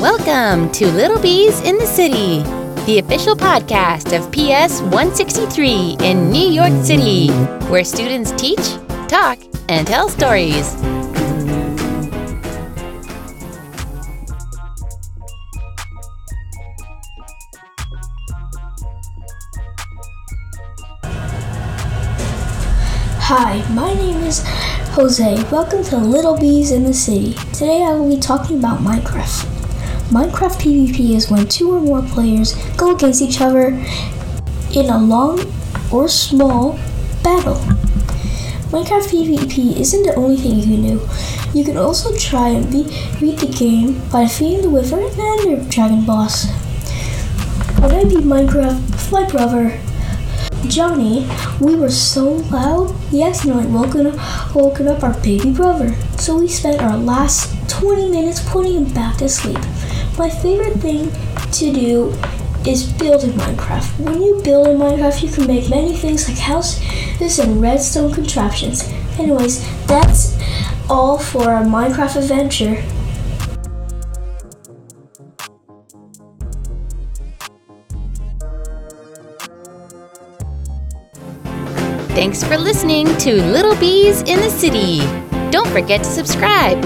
Welcome to Little Bees in the City, the official podcast of PS 163 in New York City, where students teach, talk, and tell stories. Hi, my name is Jose. Welcome to Little Bees in the City. Today I will be talking about Minecraft. Minecraft PvP is when two or more players go against each other in a long or small battle. Minecraft PvP isn't the only thing you can do. You can also try and be- beat the game by defeating the Wither and the Ender Dragon boss. When I beat Minecraft with my brother, Johnny, we were so loud, we accidentally woken up, woken up our baby brother. So we spent our last 20 minutes putting him back to sleep. My favorite thing to do is build in Minecraft. When you build in Minecraft, you can make many things like houses and redstone contraptions. Anyways, that's all for our Minecraft adventure. Thanks for listening to Little Bees in the City. Don't forget to subscribe.